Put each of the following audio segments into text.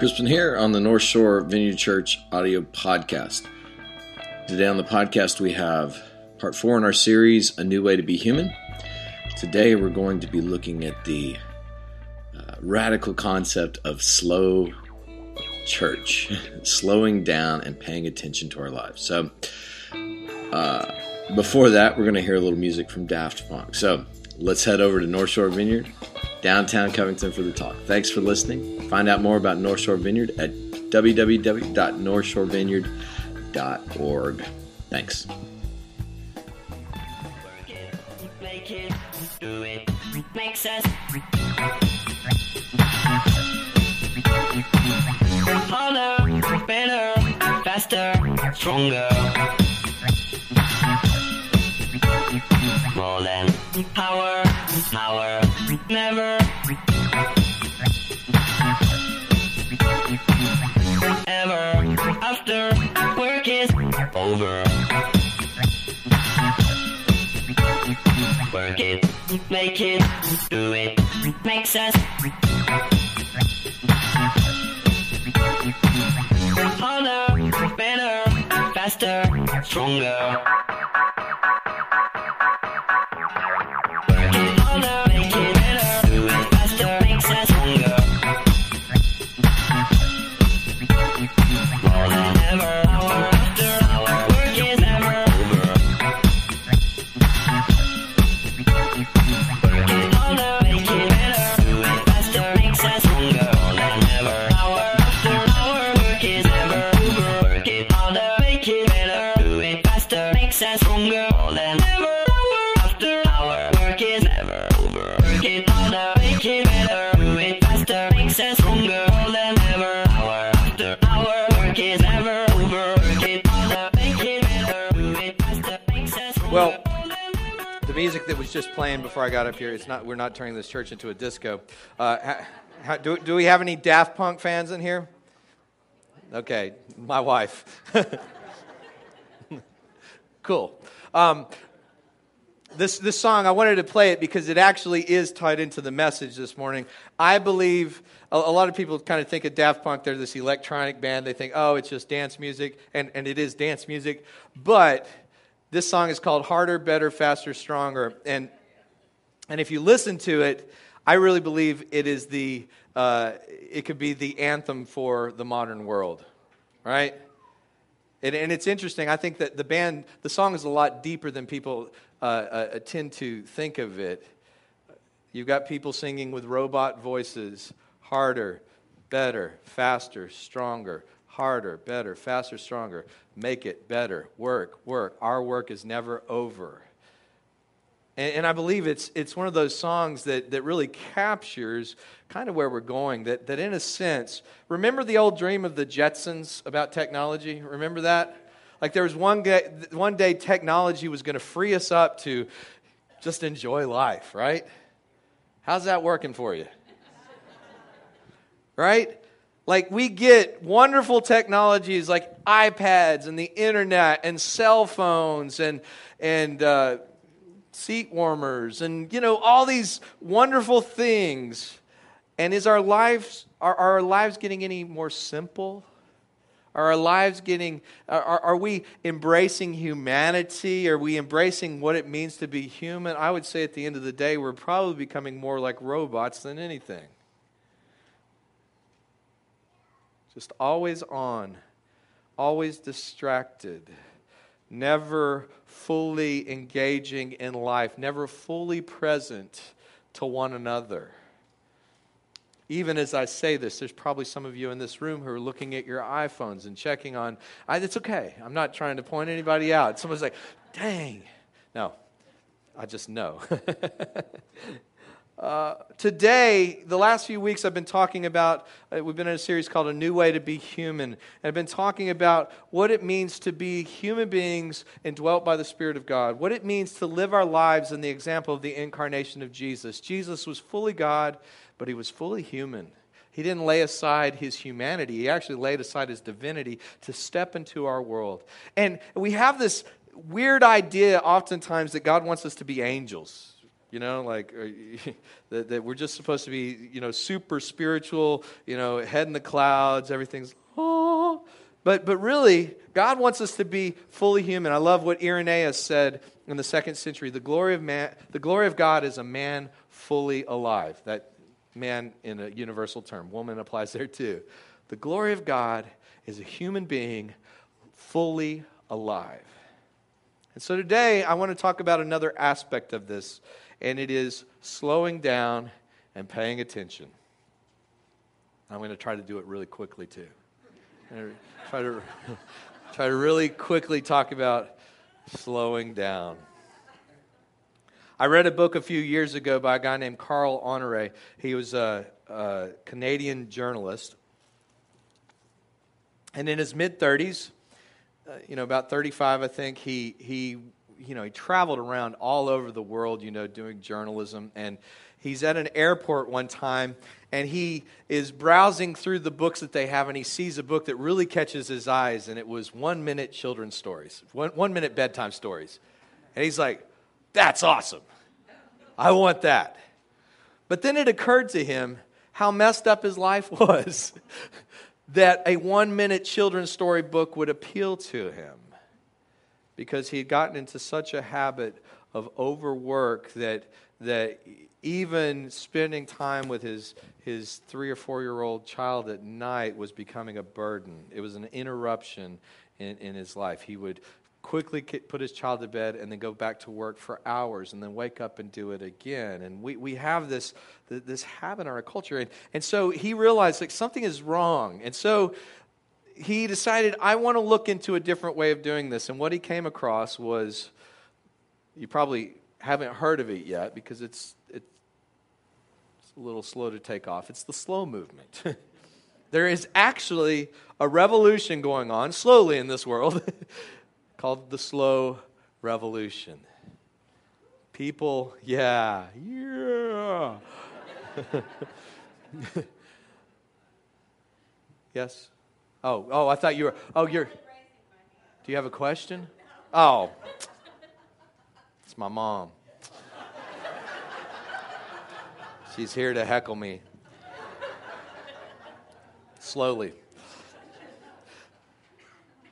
Crispin here on the North Shore Vineyard Church audio podcast. Today on the podcast, we have part four in our series, A New Way to Be Human. Today, we're going to be looking at the uh, radical concept of slow church, slowing down and paying attention to our lives. So, uh, before that, we're going to hear a little music from Daft Punk. So, let's head over to North Shore Vineyard downtown Covington for the talk. Thanks for listening. Find out more about North Shore Vineyard at www.northshorevineyard.org. Thanks. Harder, better, faster, stronger. More than power, power, never. Over. Work it, make it, do it, makes us. Harder, better, faster, stronger. Was just playing before I got up here, it's not. We're not turning this church into a disco. Uh, ha, do, do we have any Daft Punk fans in here? Okay, my wife. cool. Um, this this song, I wanted to play it because it actually is tied into the message this morning. I believe a, a lot of people kind of think of Daft Punk. They're this electronic band. They think, oh, it's just dance music, and and it is dance music, but this song is called Harder, Better, Faster, Stronger. And, and if you listen to it, I really believe it is the, uh, it could be the anthem for the modern world, right? And, and it's interesting. I think that the band, the song is a lot deeper than people uh, uh, tend to think of it. You've got people singing with robot voices harder, better, faster, stronger, harder, better, faster, stronger. Make it better. Work, work. Our work is never over. And, and I believe it's, it's one of those songs that, that really captures kind of where we're going. That, that, in a sense, remember the old dream of the Jetsons about technology? Remember that? Like there was one day, one day technology was going to free us up to just enjoy life, right? How's that working for you? Right? Like we get wonderful technologies like iPads and the internet and cell phones and and uh, seat warmers and you know all these wonderful things. And is our lives are, are our lives getting any more simple? Are our lives getting, are, are we embracing humanity? Are we embracing what it means to be human? I would say at the end of the day, we're probably becoming more like robots than anything. Just always on, always distracted, never fully engaging in life, never fully present to one another. Even as I say this, there's probably some of you in this room who are looking at your iPhones and checking on. I, it's okay. I'm not trying to point anybody out. Someone's like, dang. No, I just know. Uh, today, the last few weeks, I've been talking about, uh, we've been in a series called A New Way to Be Human. And I've been talking about what it means to be human beings indwelt by the Spirit of God, what it means to live our lives in the example of the incarnation of Jesus. Jesus was fully God, but he was fully human. He didn't lay aside his humanity, he actually laid aside his divinity to step into our world. And we have this weird idea oftentimes that God wants us to be angels You know, like uh, that, that we're just supposed to be, you know, super spiritual, you know, head in the clouds, everything's, oh. But, but really, God wants us to be fully human. I love what Irenaeus said in the second century. The glory of, man, the glory of God is a man fully alive. That man in a universal term. Woman applies there too. The glory of God is a human being fully alive. And so today I want to talk about another aspect of this, and it is slowing down and paying attention. I'm going to try to do it really quickly too. Try to try to really quickly talk about slowing down. I read a book a few years ago by a guy named Carl Honore. He was a, a Canadian journalist. And in his mid 30s, uh, you know, about 35, I think, he, he, you know, he traveled around all over the world, you know, doing journalism. And he's at an airport one time, and he is browsing through the books that they have, and he sees a book that really catches his eyes, and it was one minute children's stories, one, one minute bedtime stories. And he's like, that's awesome. I want that. But then it occurred to him how messed up his life was that a one minute children's story book would appeal to him because he had gotten into such a habit of overwork that, that even spending time with his, his three or four year old child at night was becoming a burden. It was an interruption in, in his life. He would quickly put his child to bed and then go back to work for hours and then wake up and do it again. And we, we have this, this habit in our culture. And, and so he realized like something is wrong. And so he decided, I want to look into a different way of doing this. And what he came across was, you probably haven't heard of it yet because it's, it's a little slow to take off. It's the slow movement. there is actually a revolution going on slowly in this world called the slow revolution. People, yeah, yeah. yes? Oh, oh, I thought you were, oh, you're, do you have a question? Oh, it's my mom. She's here to heckle me. Slowly.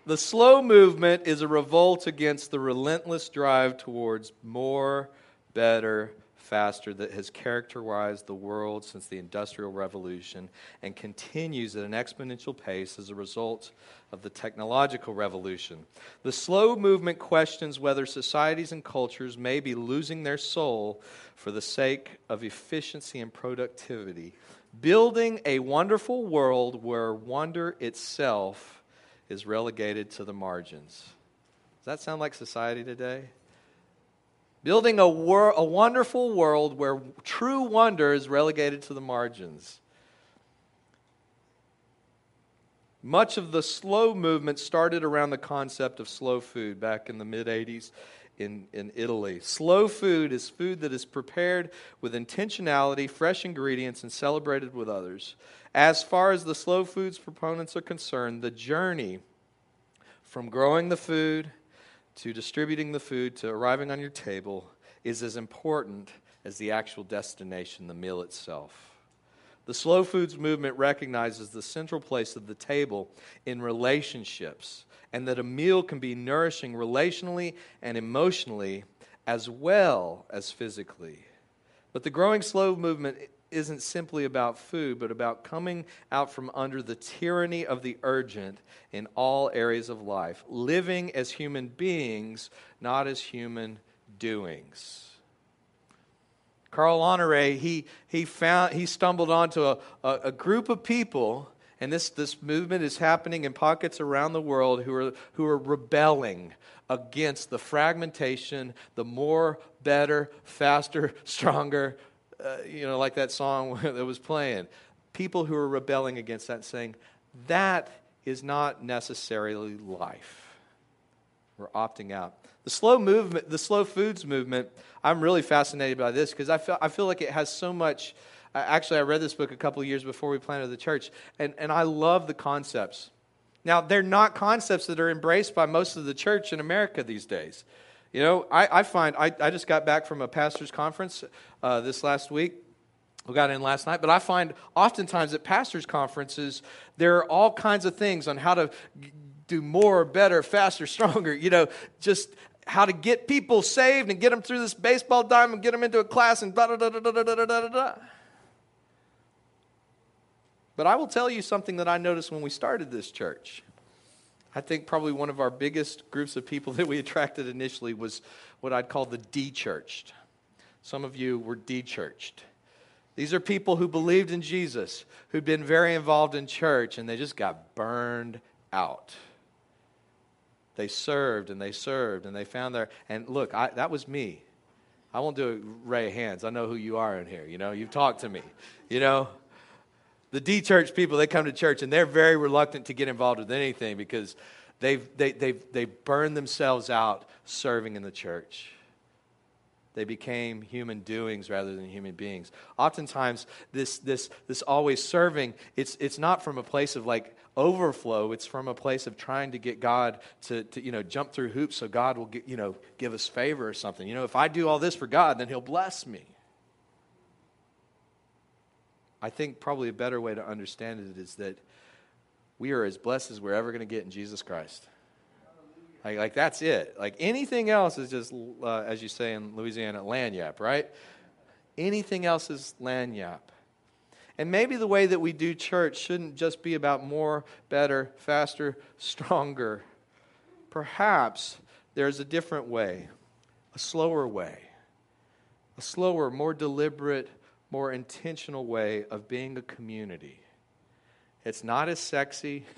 The slow movement is a revolt against the relentless drive towards more, better, faster that has characterized the world since the Industrial Revolution and continues at an exponential pace as a result of the technological revolution. The slow movement questions whether societies and cultures may be losing their soul for the sake of efficiency and productivity, building a wonderful world where wonder itself is relegated to the margins. Does that sound like society today? Building a, wor- a wonderful world where true wonder is relegated to the margins. Much of the slow movement started around the concept of slow food back in the mid 80s in, in Italy. Slow food is food that is prepared with intentionality, fresh ingredients, and celebrated with others. As far as the slow foods proponents are concerned, the journey from growing the food to distributing the food to arriving on your table is as important as the actual destination, the meal itself. The slow foods movement recognizes the central place of the table in relationships and that a meal can be nourishing relationally and emotionally as well as physically. But the growing slow movement isn't simply about food, but about coming out from under the tyranny of the urgent in all areas of life, living as human beings, not as human doings. Carl Honore, he, he, found, he stumbled onto a, a, a group of people, and this, this movement is happening in pockets around the world who are, who are rebelling against the fragmentation, the more, better, faster, stronger, uh, you know, like that song that was playing. People who are rebelling against that, saying, that is not necessarily life. We're opting out. The slow movement, the slow foods movement, I'm really fascinated by this because I feel, I feel like it has so much. Uh, actually, I read this book a couple years before we planted the church, and, and I love the concepts. Now, they're not concepts that are embraced by most of the church in America these days. You know, I, I find, I, I just got back from a pastor's conference uh, this last week. We got in last night, but I find oftentimes at pastors' conferences, there are all kinds of things on how to do more, better, faster, stronger, you know, just how to get people saved and get them through this baseball diamond, and get them into a class and da da da da da da da da da. But I will tell you something that I noticed when we started this church. I think probably one of our biggest groups of people that we attracted initially was what I'd call the de churched. Some of you were de churched. These are people who believed in Jesus, who'd been very involved in church, and they just got burned out. They served and they served and they found their. And look, I, that was me. I won't do a ray of hands. I know who you are in here. You know, you've talked to me. You know, the D church people, they come to church and they're very reluctant to get involved with anything because they've, they, they've, they've burned themselves out serving in the church. They became human doings rather than human beings. Oftentimes, this, this, this always serving, it's, it's not from a place of like overflow. It's from a place of trying to get God to, to you know, jump through hoops so God will get, you know, give us favor or something. You know, if I do all this for God, then He'll bless me. I think probably a better way to understand it is that we are as blessed as we're ever going to get in Jesus Christ. Like, like that's it. Like anything else is just, uh, as you say in Louisiana, lagniappe, right? Anything else is lagniappe. And maybe the way that we do church shouldn't just be about more, better, faster, stronger. Perhaps there's a different way, a slower way, a slower, more deliberate, more intentional way of being a community. It's not as sexy.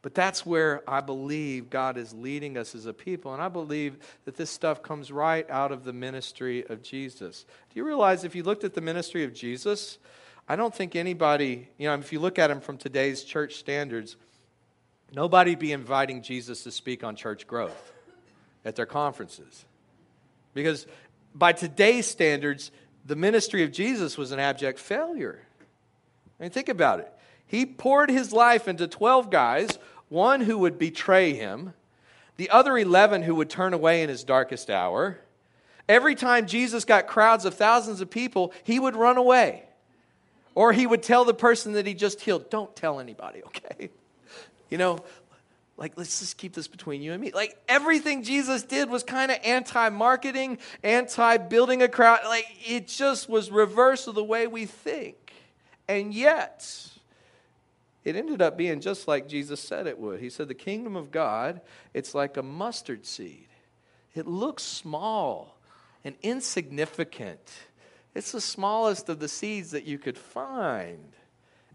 But that's where I believe God is leading us as a people. And I believe that this stuff comes right out of the ministry of Jesus. Do you realize if you looked at the ministry of Jesus, I don't think anybody, you know, if you look at him from today's church standards, nobody'd be inviting Jesus to speak on church growth at their conferences. Because by today's standards, the ministry of Jesus was an abject failure. I mean, think about it. He poured his life into 12 guys, one who would betray him, the other 11 who would turn away in his darkest hour. Every time Jesus got crowds of thousands of people, he would run away. Or he would tell the person that he just healed, don't tell anybody, okay? You know, like, let's just keep this between you and me. Like, everything Jesus did was kind of anti marketing, anti building a crowd. Like, it just was reverse of the way we think. And yet, it ended up being just like Jesus said it would. He said, The kingdom of God, it's like a mustard seed. It looks small and insignificant. It's the smallest of the seeds that you could find.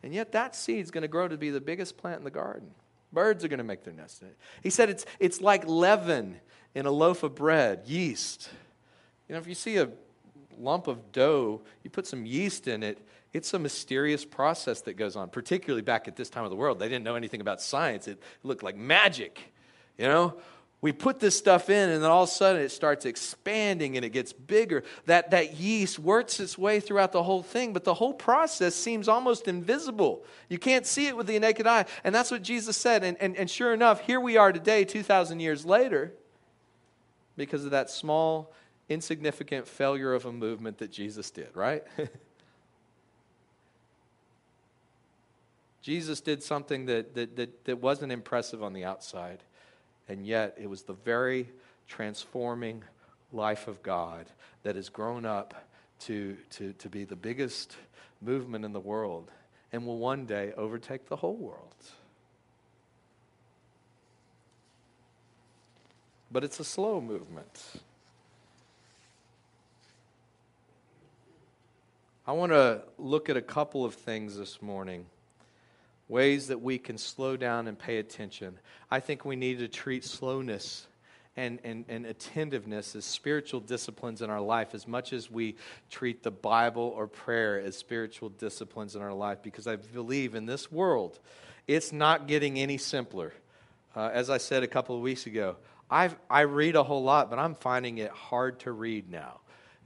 And yet, that seed's going to grow to be the biggest plant in the garden. Birds are going to make their nest in it. He said it's, it's like leaven in a loaf of bread, yeast. You know, if you see a lump of dough, you put some yeast in it, it's a mysterious process that goes on, particularly back at this time of the world. They didn't know anything about science, it looked like magic. You know, we put this stuff in, and then all of a sudden it starts expanding and it gets bigger. That, that yeast works its way throughout the whole thing, but the whole process seems almost invisible. You can't see it with the naked eye. And that's what Jesus said. And, and, and sure enough, here we are today, 2,000 years later, because of that small, insignificant failure of a movement that Jesus did, right? Jesus did something that, that, that, that wasn't impressive on the outside, and yet it was the very transforming life of God that has grown up to, to, to be the biggest movement in the world and will one day overtake the whole world. But it's a slow movement. I want to look at a couple of things this morning ways that we can slow down and pay attention. I think we need to treat slowness and, and, and attentiveness as spiritual disciplines in our life as much as we treat the Bible or prayer as spiritual disciplines in our life because I believe in this world, it's not getting any simpler. Uh, as I said a couple of weeks ago, I've, I read a whole lot, but I'm finding it hard to read now,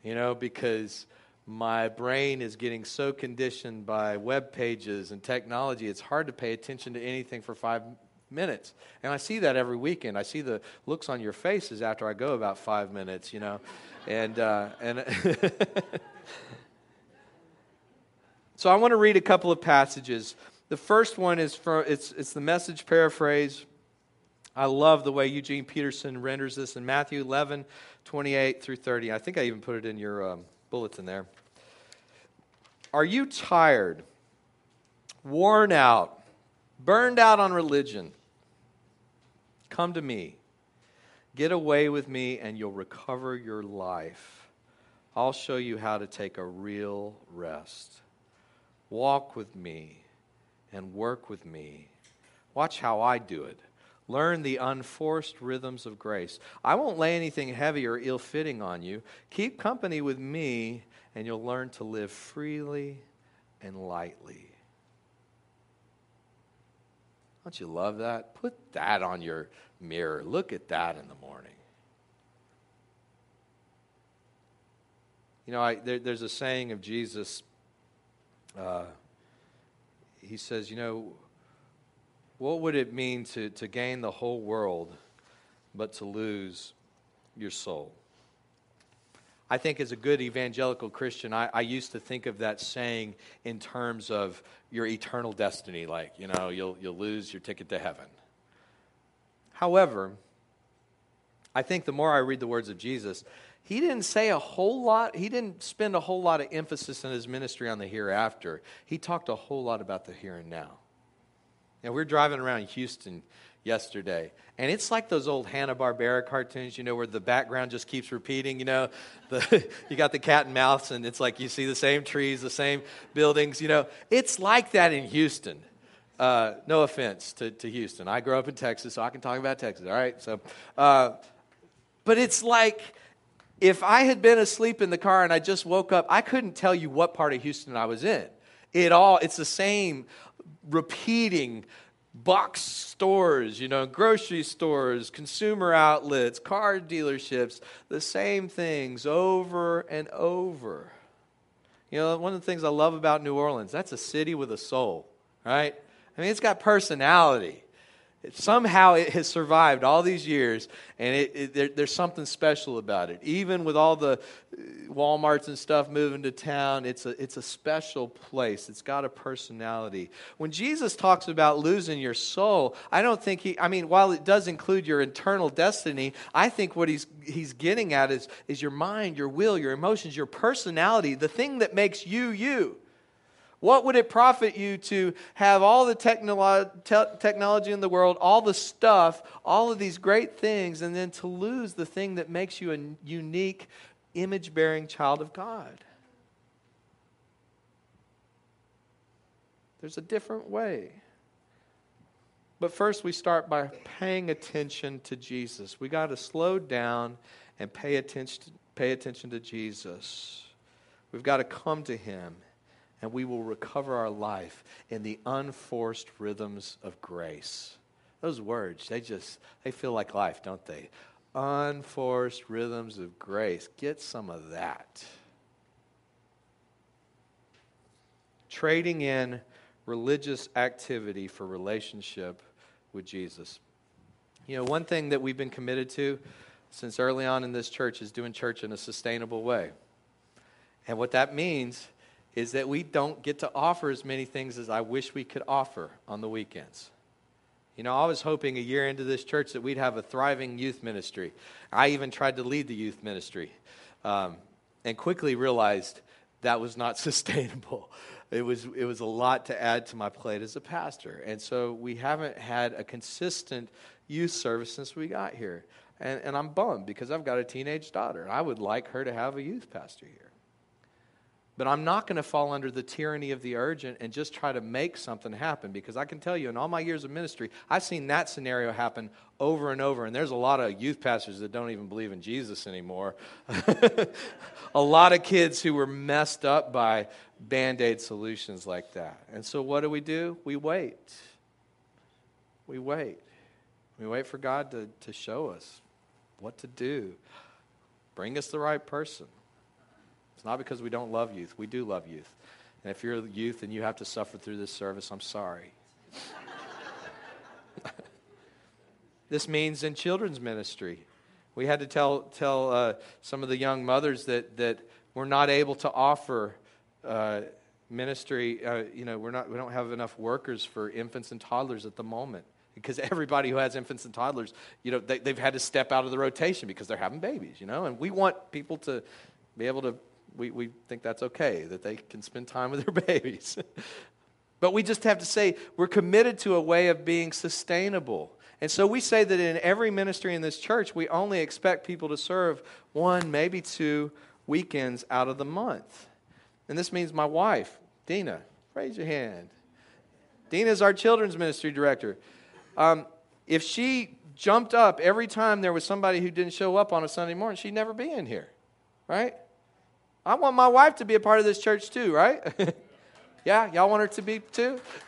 you know, because my brain is getting so conditioned by web pages and technology, it's hard to pay attention to anything for five, minutes. And I see that every weekend. I see the looks on your faces after I go about five minutes, you know. And, uh, and so I want to read a couple of passages. The first one is from, it's, it's the message paraphrase. I love the way Eugene Peterson renders this in Matthew 11, 28 through 30. I think I even put it in your um, bulletin there. Are you tired, worn out, burned out on religion? Come to me. Get away with me, and you'll recover your life. I'll show you how to take a real rest. Walk with me and work with me. Watch how I do it. Learn the unforced rhythms of grace. I won't lay anything heavy or ill fitting on you. Keep company with me, and you'll learn to live freely and lightly. Don't you love that? Put that on your mirror. Look at that in the morning. You know, I, there, there's a saying of Jesus. Uh, he says, you know, what would it mean to, to gain the whole world but to lose your soul? I think as a good evangelical Christian, I, I, used to think of that saying in terms of your eternal destiny, like, you know, you'll, you'll lose your ticket to heaven. However, I think the more I read the words of Jesus, he didn't say a whole lot, he didn't spend a whole lot of emphasis in his ministry on the hereafter. He talked a whole lot about the here and now. And we are driving around Houston yesterday. And it's like those old Hanna-Barbera cartoons, you know, where the background just keeps repeating, you know. The, you got the cat and mouse, and it's like you see the same trees, the same buildings, you know. It's like that in Houston. Uh, no offense to, to Houston. I grew up in Texas, so I can talk about Texas, all right? So, uh, but it's like if I had been asleep in the car and I just woke up, I couldn't tell you what part of Houston I was in. It all, it's the same repeating box stores, you know, grocery stores, consumer outlets, car dealerships, the same things over and over. You know, one of the things I love about New Orleans, that's a city with a soul, right? I mean, it's got personality somehow it has survived all these years, and it, it, there, there's something special about it. Even with all the uh, Walmarts and stuff moving to town, it's a, it's a special place. It's got a personality. When Jesus talks about losing your soul, I don't think he, I mean, while it does include your internal destiny, I think what he's, he's getting at is, is your mind, your will, your emotions, your personality, the thing that makes you you. What would it profit you to have all the technolo- te- technology in the world, all the stuff, all of these great things, and then to lose the thing that makes you a unique, image bearing child of God? There's a different way. But first, we start by paying attention to Jesus. We got to slow down and pay attention, pay attention to Jesus. We've got to come to Him and we will recover our life in the unforced rhythms of grace. Those words, they just they feel like life, don't they? Unforced rhythms of grace. Get some of that. Trading in religious activity for relationship with Jesus. You know, one thing that we've been committed to since early on in this church is doing church in a sustainable way. And what that means is that we don't get to offer as many things as I wish we could offer on the weekends. You know, I was hoping a year into this church that we'd have a thriving youth ministry. I even tried to lead the youth ministry um, and quickly realized that was not sustainable. It was, it was a lot to add to my plate as a pastor. And so we haven't had a consistent youth service since we got here. And, and I'm bummed because I've got a teenage daughter. I would like her to have a youth pastor here. But I'm not going to fall under the tyranny of the urgent and just try to make something happen because I can tell you, in all my years of ministry, I've seen that scenario happen over and over. And there's a lot of youth pastors that don't even believe in Jesus anymore. a lot of kids who were messed up by band aid solutions like that. And so, what do we do? We wait. We wait. We wait for God to, to show us what to do, bring us the right person. It's not because we don't love youth. We do love youth. And if you're a youth and you have to suffer through this service, I'm sorry. This means in children's ministry. We had to tell, tell uh, some of the young mothers that, that we're not able to offer uh, ministry. Uh, you know, we're not, we don't have enough workers for infants and toddlers at the moment because everybody who has infants and toddlers, you know, they, they've had to step out of the rotation because they're having babies, you know, and we want people to be able to, we, we think that's okay, that they can spend time with their babies. but we just have to say we're committed to a way of being sustainable. And so we say that in every ministry in this church, we only expect people to serve one, maybe two weekends out of the month. And this means my wife, Dina, raise your hand. Dina is our children's ministry director. Um, if she jumped up every time there was somebody who didn't show up on a Sunday morning, she'd never be in here, right? I want my wife to be a part of this church too, right? yeah, y'all want her to be too?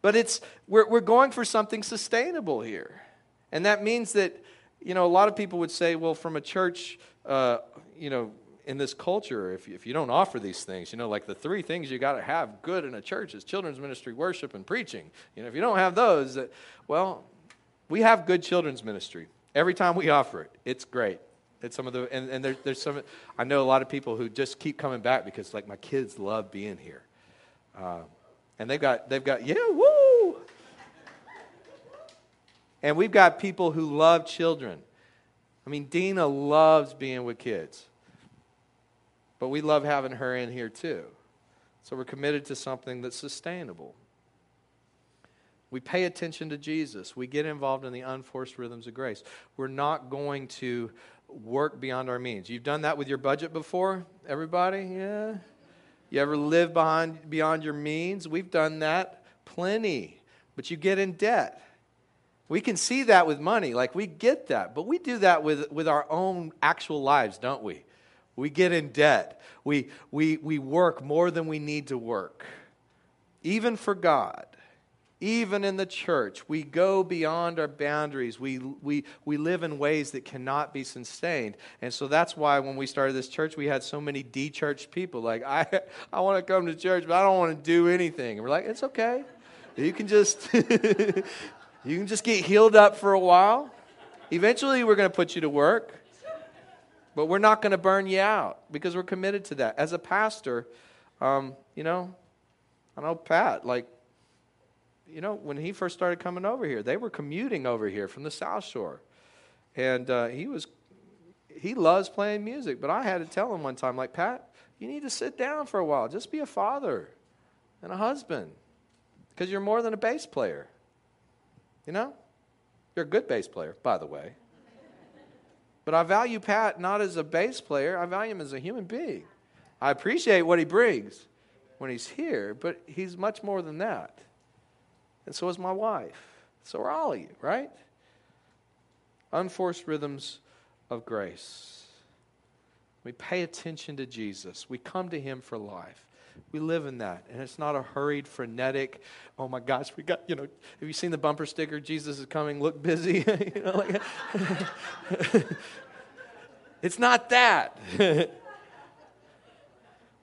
but it's we're, we're going for something sustainable here. And that means that, you know, a lot of people would say, well, from a church, uh, you know, in this culture, if, if you don't offer these things, you know, like the three things you got to have good in a church is children's ministry, worship, and preaching. You know, if you don't have those, well, we have good children's ministry. Every time we offer it, it's great. It's some of the, and, and there, there's some, I know a lot of people who just keep coming back because, like, my kids love being here. Uh, and they've got, they've got, yeah, woo! And we've got people who love children. I mean, Dina loves being with kids. But we love having her in here too. So we're committed to something that's sustainable. We pay attention to Jesus. We get involved in the unforced rhythms of grace. We're not going to work beyond our means. You've done that with your budget before, everybody? Yeah? You ever live behind, beyond your means? We've done that plenty. But you get in debt. We can see that with money, like we get that. But we do that with, with our own actual lives, don't we? We get in debt. We, we, we work more than we need to work. Even for God, even in the church, we go beyond our boundaries. We, we, we live in ways that cannot be sustained. And so that's why when we started this church, we had so many de church people. Like, I, I want to come to church, but I don't want to do anything. And we're like, it's okay. You can just. you can just get healed up for a while. Eventually, we're going to put you to work. But we're not going to burn you out because we're committed to that. As a pastor, um, you know, I know Pat, like, you know, when he first started coming over here, they were commuting over here from the South Shore. And uh, he was, he loves playing music. But I had to tell him one time, like, Pat, you need to sit down for a while. Just be a father and a husband because you're more than a bass player. You know? You're a good bass player, by the way. But I value Pat not as a bass player, I value him as a human being. I appreciate what he brings when he's here, but he's much more than that. And so is my wife. So are all of you, right? Unforced rhythms of grace. We pay attention to Jesus. We come to him for life. We live in that. And it's not a hurried, frenetic, oh my gosh, we got, you know, have you seen the bumper sticker, Jesus is coming, look busy? you know, like, it's not that.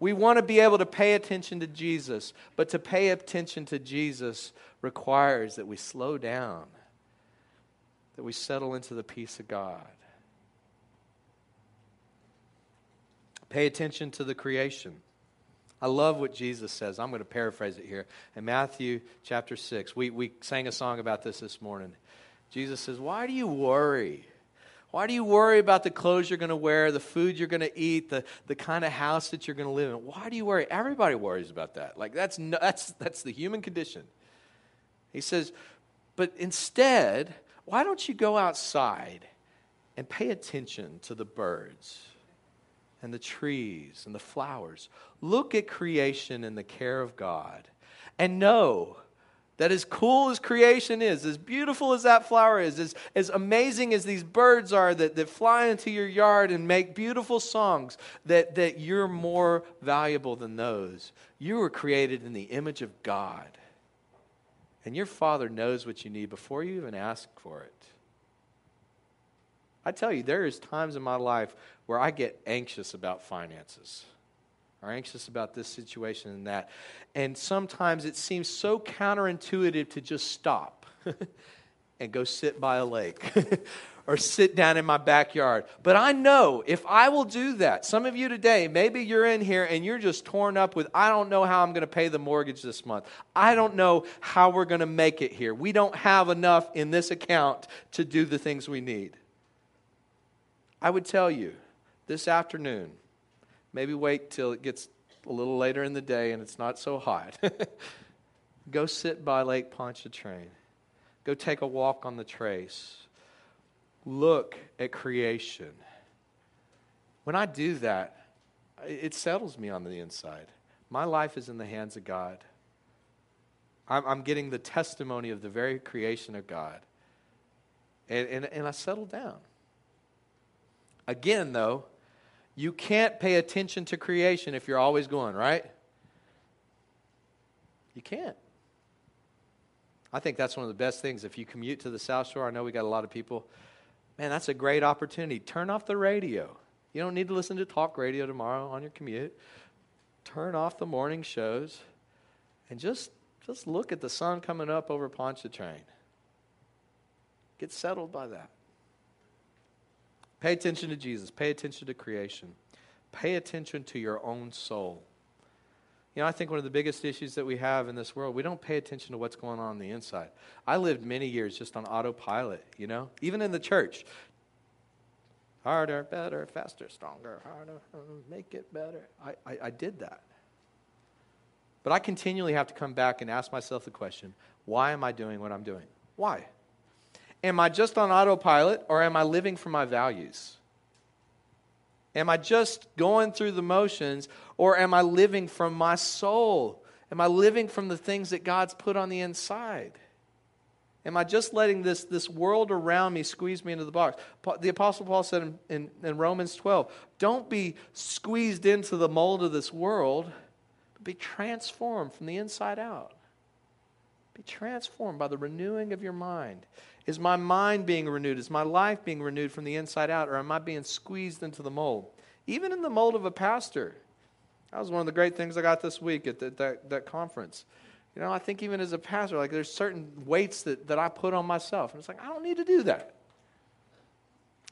we want to be able to pay attention to Jesus, but to pay attention to Jesus requires that we slow down, that we settle into the peace of God. Pay attention to the creation. I love what Jesus says. I'm going to paraphrase it here. In Matthew chapter 6, we, we sang a song about this this morning. Jesus says, Why do you worry? Why do you worry about the clothes you're going to wear, the food you're going to eat, the, the kind of house that you're going to live in? Why do you worry? Everybody worries about that. Like, that's, no, that's, that's the human condition. He says, But instead, why don't you go outside and pay attention to the birds? and the trees and the flowers. Look at creation and the care of God and know that as cool as creation is, as beautiful as that flower is, as, as amazing as these birds are that, that fly into your yard and make beautiful songs, that, that you're more valuable than those. You were created in the image of God. And your Father knows what you need before you even ask for it. I tell you, there is times in my life where I get anxious about finances or anxious about this situation and that. And sometimes it seems so counterintuitive to just stop. and go sit by a lake or sit down in my backyard. But I know if I will do that, some of you today, maybe you're in here and you're just torn up with, I don't know how I'm going to pay the mortgage this month. I don't know how we're going to make it here. We don't have enough in this account to do the things we need. I would tell you this afternoon, maybe wait till it gets a little later in the day and it's not so hot. Go sit by Lake Pontchartrain. Go take a walk on the trace. Look at creation. When I do that, it settles me on the inside. My life is in the hands of God. I'm, I'm getting the testimony of the very creation of God. And, and, and I settle down. Again, though, you can't pay attention to creation if you're always going, right? You can't. I think that's one of the best things. If you commute to the South Shore, I know we got a lot of people. Man, that's a great opportunity. Turn off the radio. You don't need to listen to talk radio tomorrow on your commute. Turn off the morning shows and just, just look at the sun coming up over Pontchartrain. Get settled by that. Pay attention to Jesus. Pay attention to creation. Pay attention to your own soul. You know, I think one of the biggest issues that we have in this world, we don't pay attention to what's going on on the inside. I lived many years just on autopilot, you know, even in the church. Harder, better, faster, stronger, harder, make it better. I, I, I did that. But I continually have to come back and ask myself the question why am I doing what I'm doing? Why? Am I just on autopilot or am I living for my values? Am I just going through the motions or am I living from my soul? Am I living from the things that God's put on the inside? Am I just letting this, this world around me squeeze me into the box? The Apostle Paul said in, in, in Romans 12, don't be squeezed into the mold of this world, but be transformed from the inside out. Be transformed by the renewing of your mind. Is my mind being renewed? Is my life being renewed from the inside out? Or am I being squeezed into the mold? Even in the mold of a pastor. That was one of the great things I got this week at the, that, that conference. You know, I think even as a pastor, like there's certain weights that, that I put on myself. And it's like, I don't need to do that.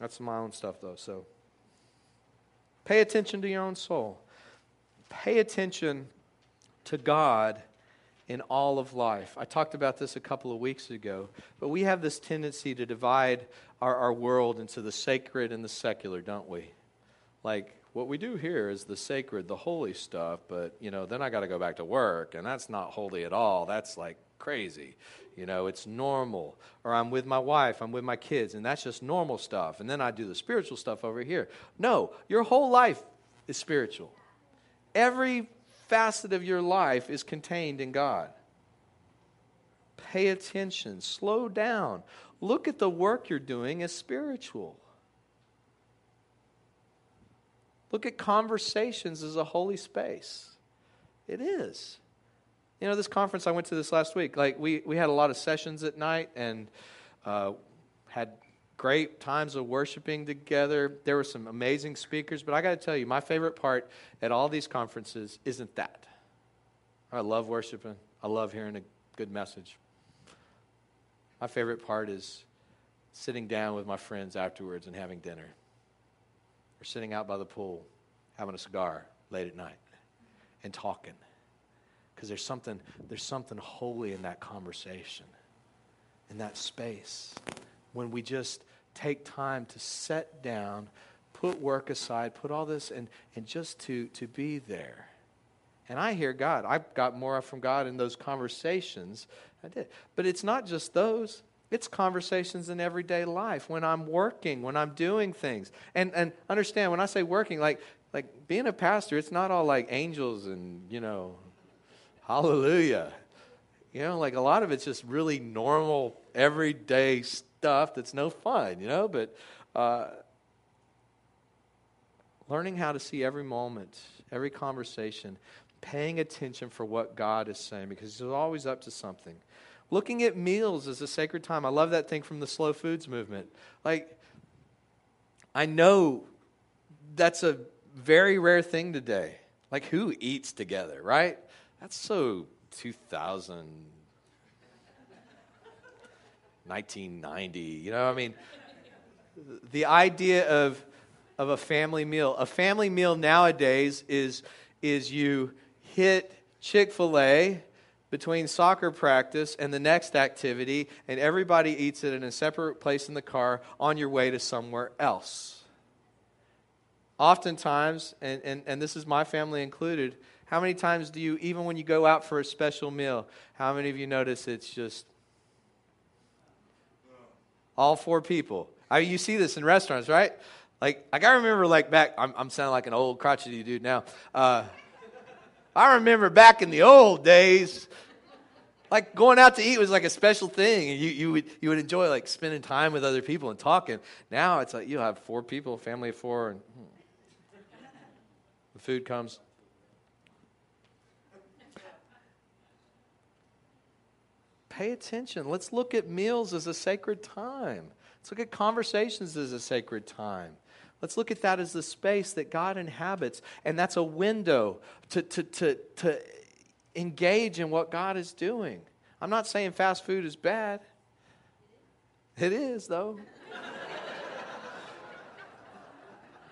That's my own stuff, though. So pay attention to your own soul. Pay attention to God in all of life. I talked about this a couple of weeks ago, but we have this tendency to divide our, our world into the sacred and the secular, don't we? Like, what we do here is the sacred, the holy stuff, but, you know, then I got to go back to work, and that's not holy at all. That's like crazy. You know, it's normal. Or I'm with my wife, I'm with my kids, and that's just normal stuff. And then I do the spiritual stuff over here. No, your whole life is spiritual. Every facet of your life is contained in God. Pay attention, slow down. Look at the work you're doing as spiritual. Look at conversations as a holy space. It is. You know, this conference, I went to this last week. Like, we, we had a lot of sessions at night and uh, had great times of worshiping together. There were some amazing speakers, but I got to tell you, my favorite part at all these conferences isn't that. I love worshiping, I love hearing a good message. My favorite part is sitting down with my friends afterwards and having dinner, or sitting out by the pool having a cigar late at night and talking. Because there's something, there's something holy in that conversation, in that space when we just take time to set down, put work aside, put all this, and, and just to, to be there. And I hear God. I got more from God in those conversations. I did. But it's not just those. It's conversations in everyday life when I'm working, when I'm doing things. And and understand when I say working, like like being a pastor, it's not all like angels and, you know, hallelujah. You know, like a lot of it's just really normal, everyday stuff stuff that's no fun, you know, but uh, learning how to see every moment, every conversation, paying attention for what God is saying because He's always up to something. Looking at meals as a sacred time. I love that thing from the slow foods movement. Like, I know that's a very rare thing today. Like, who eats together, right? That's so 2000 1990. You know, I mean, the idea of of a family meal. A family meal nowadays is is you hit Chick-fil-A between soccer practice and the next activity and everybody eats it in a separate place in the car on your way to somewhere else. Oftentimes, and, and, and this is my family included, how many times do you, even when you go out for a special meal, how many of you notice it's just all four people? I mean, you see this in restaurants, right? Like, like I remember, like back, I'm, I'm sounding like an old crotchety dude now. Uh, I remember back in the old days, like going out to eat was like a special thing, and you, you would you would enjoy like spending time with other people and talking. Now it's like you have four people, family of four, and hmm. the food comes. Pay attention. Let's look at meals as a sacred time. Let's look at conversations as a sacred time. Let's look at that as the space that God inhabits, and that's a window to, to, to, to engage in what God is doing. I'm not saying fast food is bad, it is, though.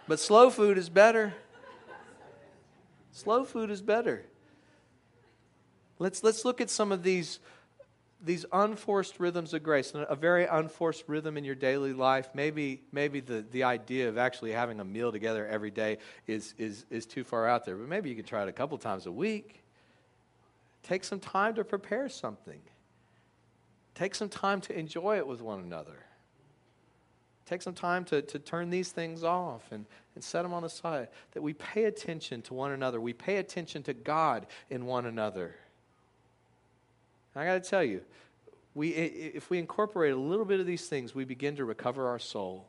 but slow food is better. Slow food is better. Let's, let's look at some of these these unforced rhythms of grace, a very unforced rhythm in your daily life, maybe, maybe the, the idea of actually having a meal together every day is, is, is too far out there, but maybe you can try it a couple times a week. Take some time to prepare something. Take some time to enjoy it with one another. Take some time to, to turn these things off and, and set them on the side. That we pay attention to one another. We pay attention to God in one another. I got to tell you, we, if we incorporate a little bit of these things, we begin to recover our soul.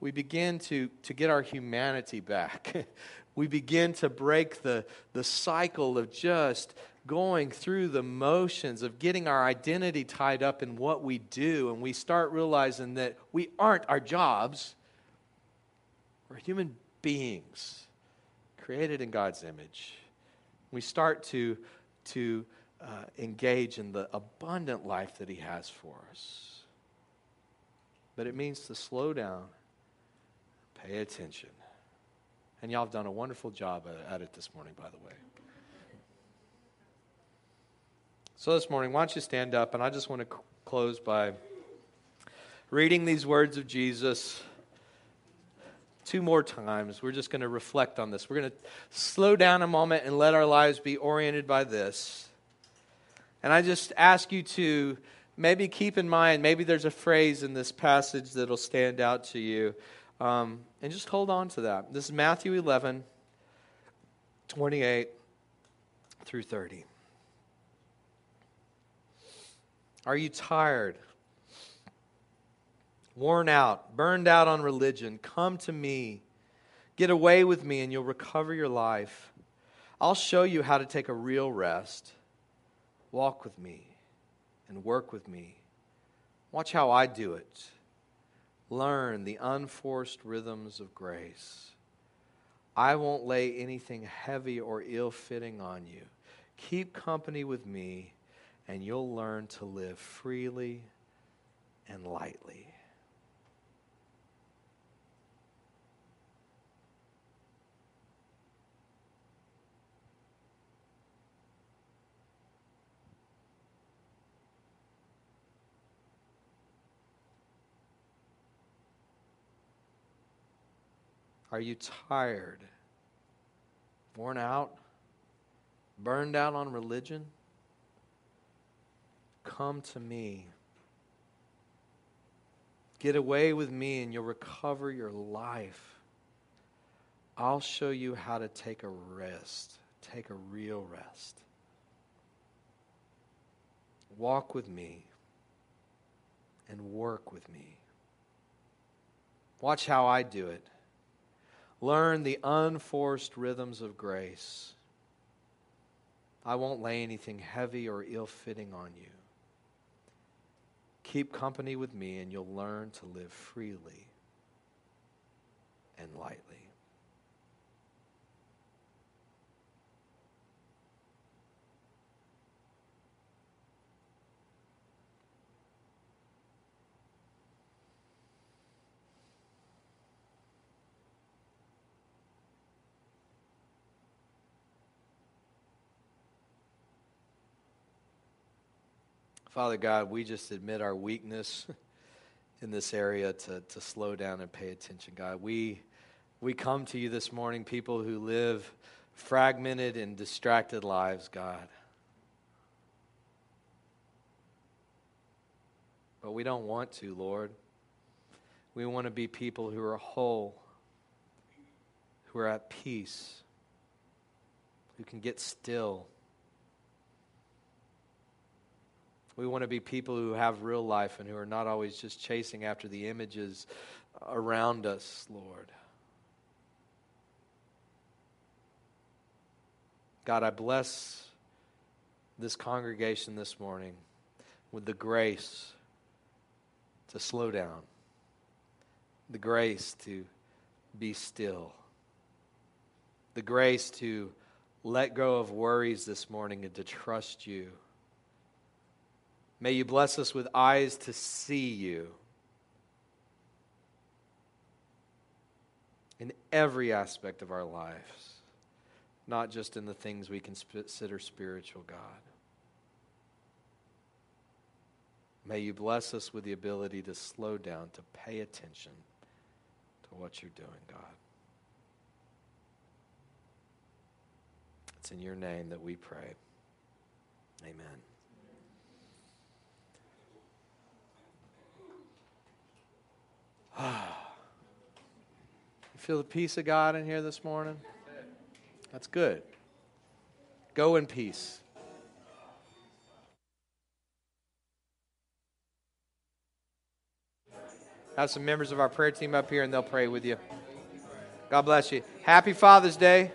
We begin to, to get our humanity back. we begin to break the, the cycle of just going through the motions of getting our identity tied up in what we do. And we start realizing that we aren't our jobs, we're human beings created in God's image. We start to, to uh, engage in the abundant life that He has for us. But it means to slow down, pay attention. And y'all have done a wonderful job at it this morning, by the way. So, this morning, why don't you stand up? And I just want to c- close by reading these words of Jesus two more times. We're just going to reflect on this. We're going to slow down a moment and let our lives be oriented by this. And I just ask you to maybe keep in mind, maybe there's a phrase in this passage that'll stand out to you. Um, and just hold on to that. This is Matthew 11, 28 through 30. Are you tired, worn out, burned out on religion? Come to me. Get away with me, and you'll recover your life. I'll show you how to take a real rest. Walk with me and work with me. Watch how I do it. Learn the unforced rhythms of grace. I won't lay anything heavy or ill fitting on you. Keep company with me, and you'll learn to live freely and lightly. Are you tired, worn out, burned out on religion? Come to me. Get away with me and you'll recover your life. I'll show you how to take a rest, take a real rest. Walk with me and work with me. Watch how I do it. Learn the unforced rhythms of grace. I won't lay anything heavy or ill fitting on you. Keep company with me, and you'll learn to live freely and lightly. Father God, we just admit our weakness in this area to, to slow down and pay attention, God. We, we come to you this morning, people who live fragmented and distracted lives, God. But we don't want to, Lord. We want to be people who are whole, who are at peace, who can get still. We want to be people who have real life and who are not always just chasing after the images around us, Lord. God, I bless this congregation this morning with the grace to slow down, the grace to be still, the grace to let go of worries this morning and to trust you. May you bless us with eyes to see you in every aspect of our lives, not just in the things we consider spiritual, God. May you bless us with the ability to slow down, to pay attention to what you're doing, God. It's in your name that we pray. Amen. you feel the peace of God in here this morning? That's good. Go in peace. Have some members of our prayer team up here and they'll pray with you. God bless you. Happy Father's Day.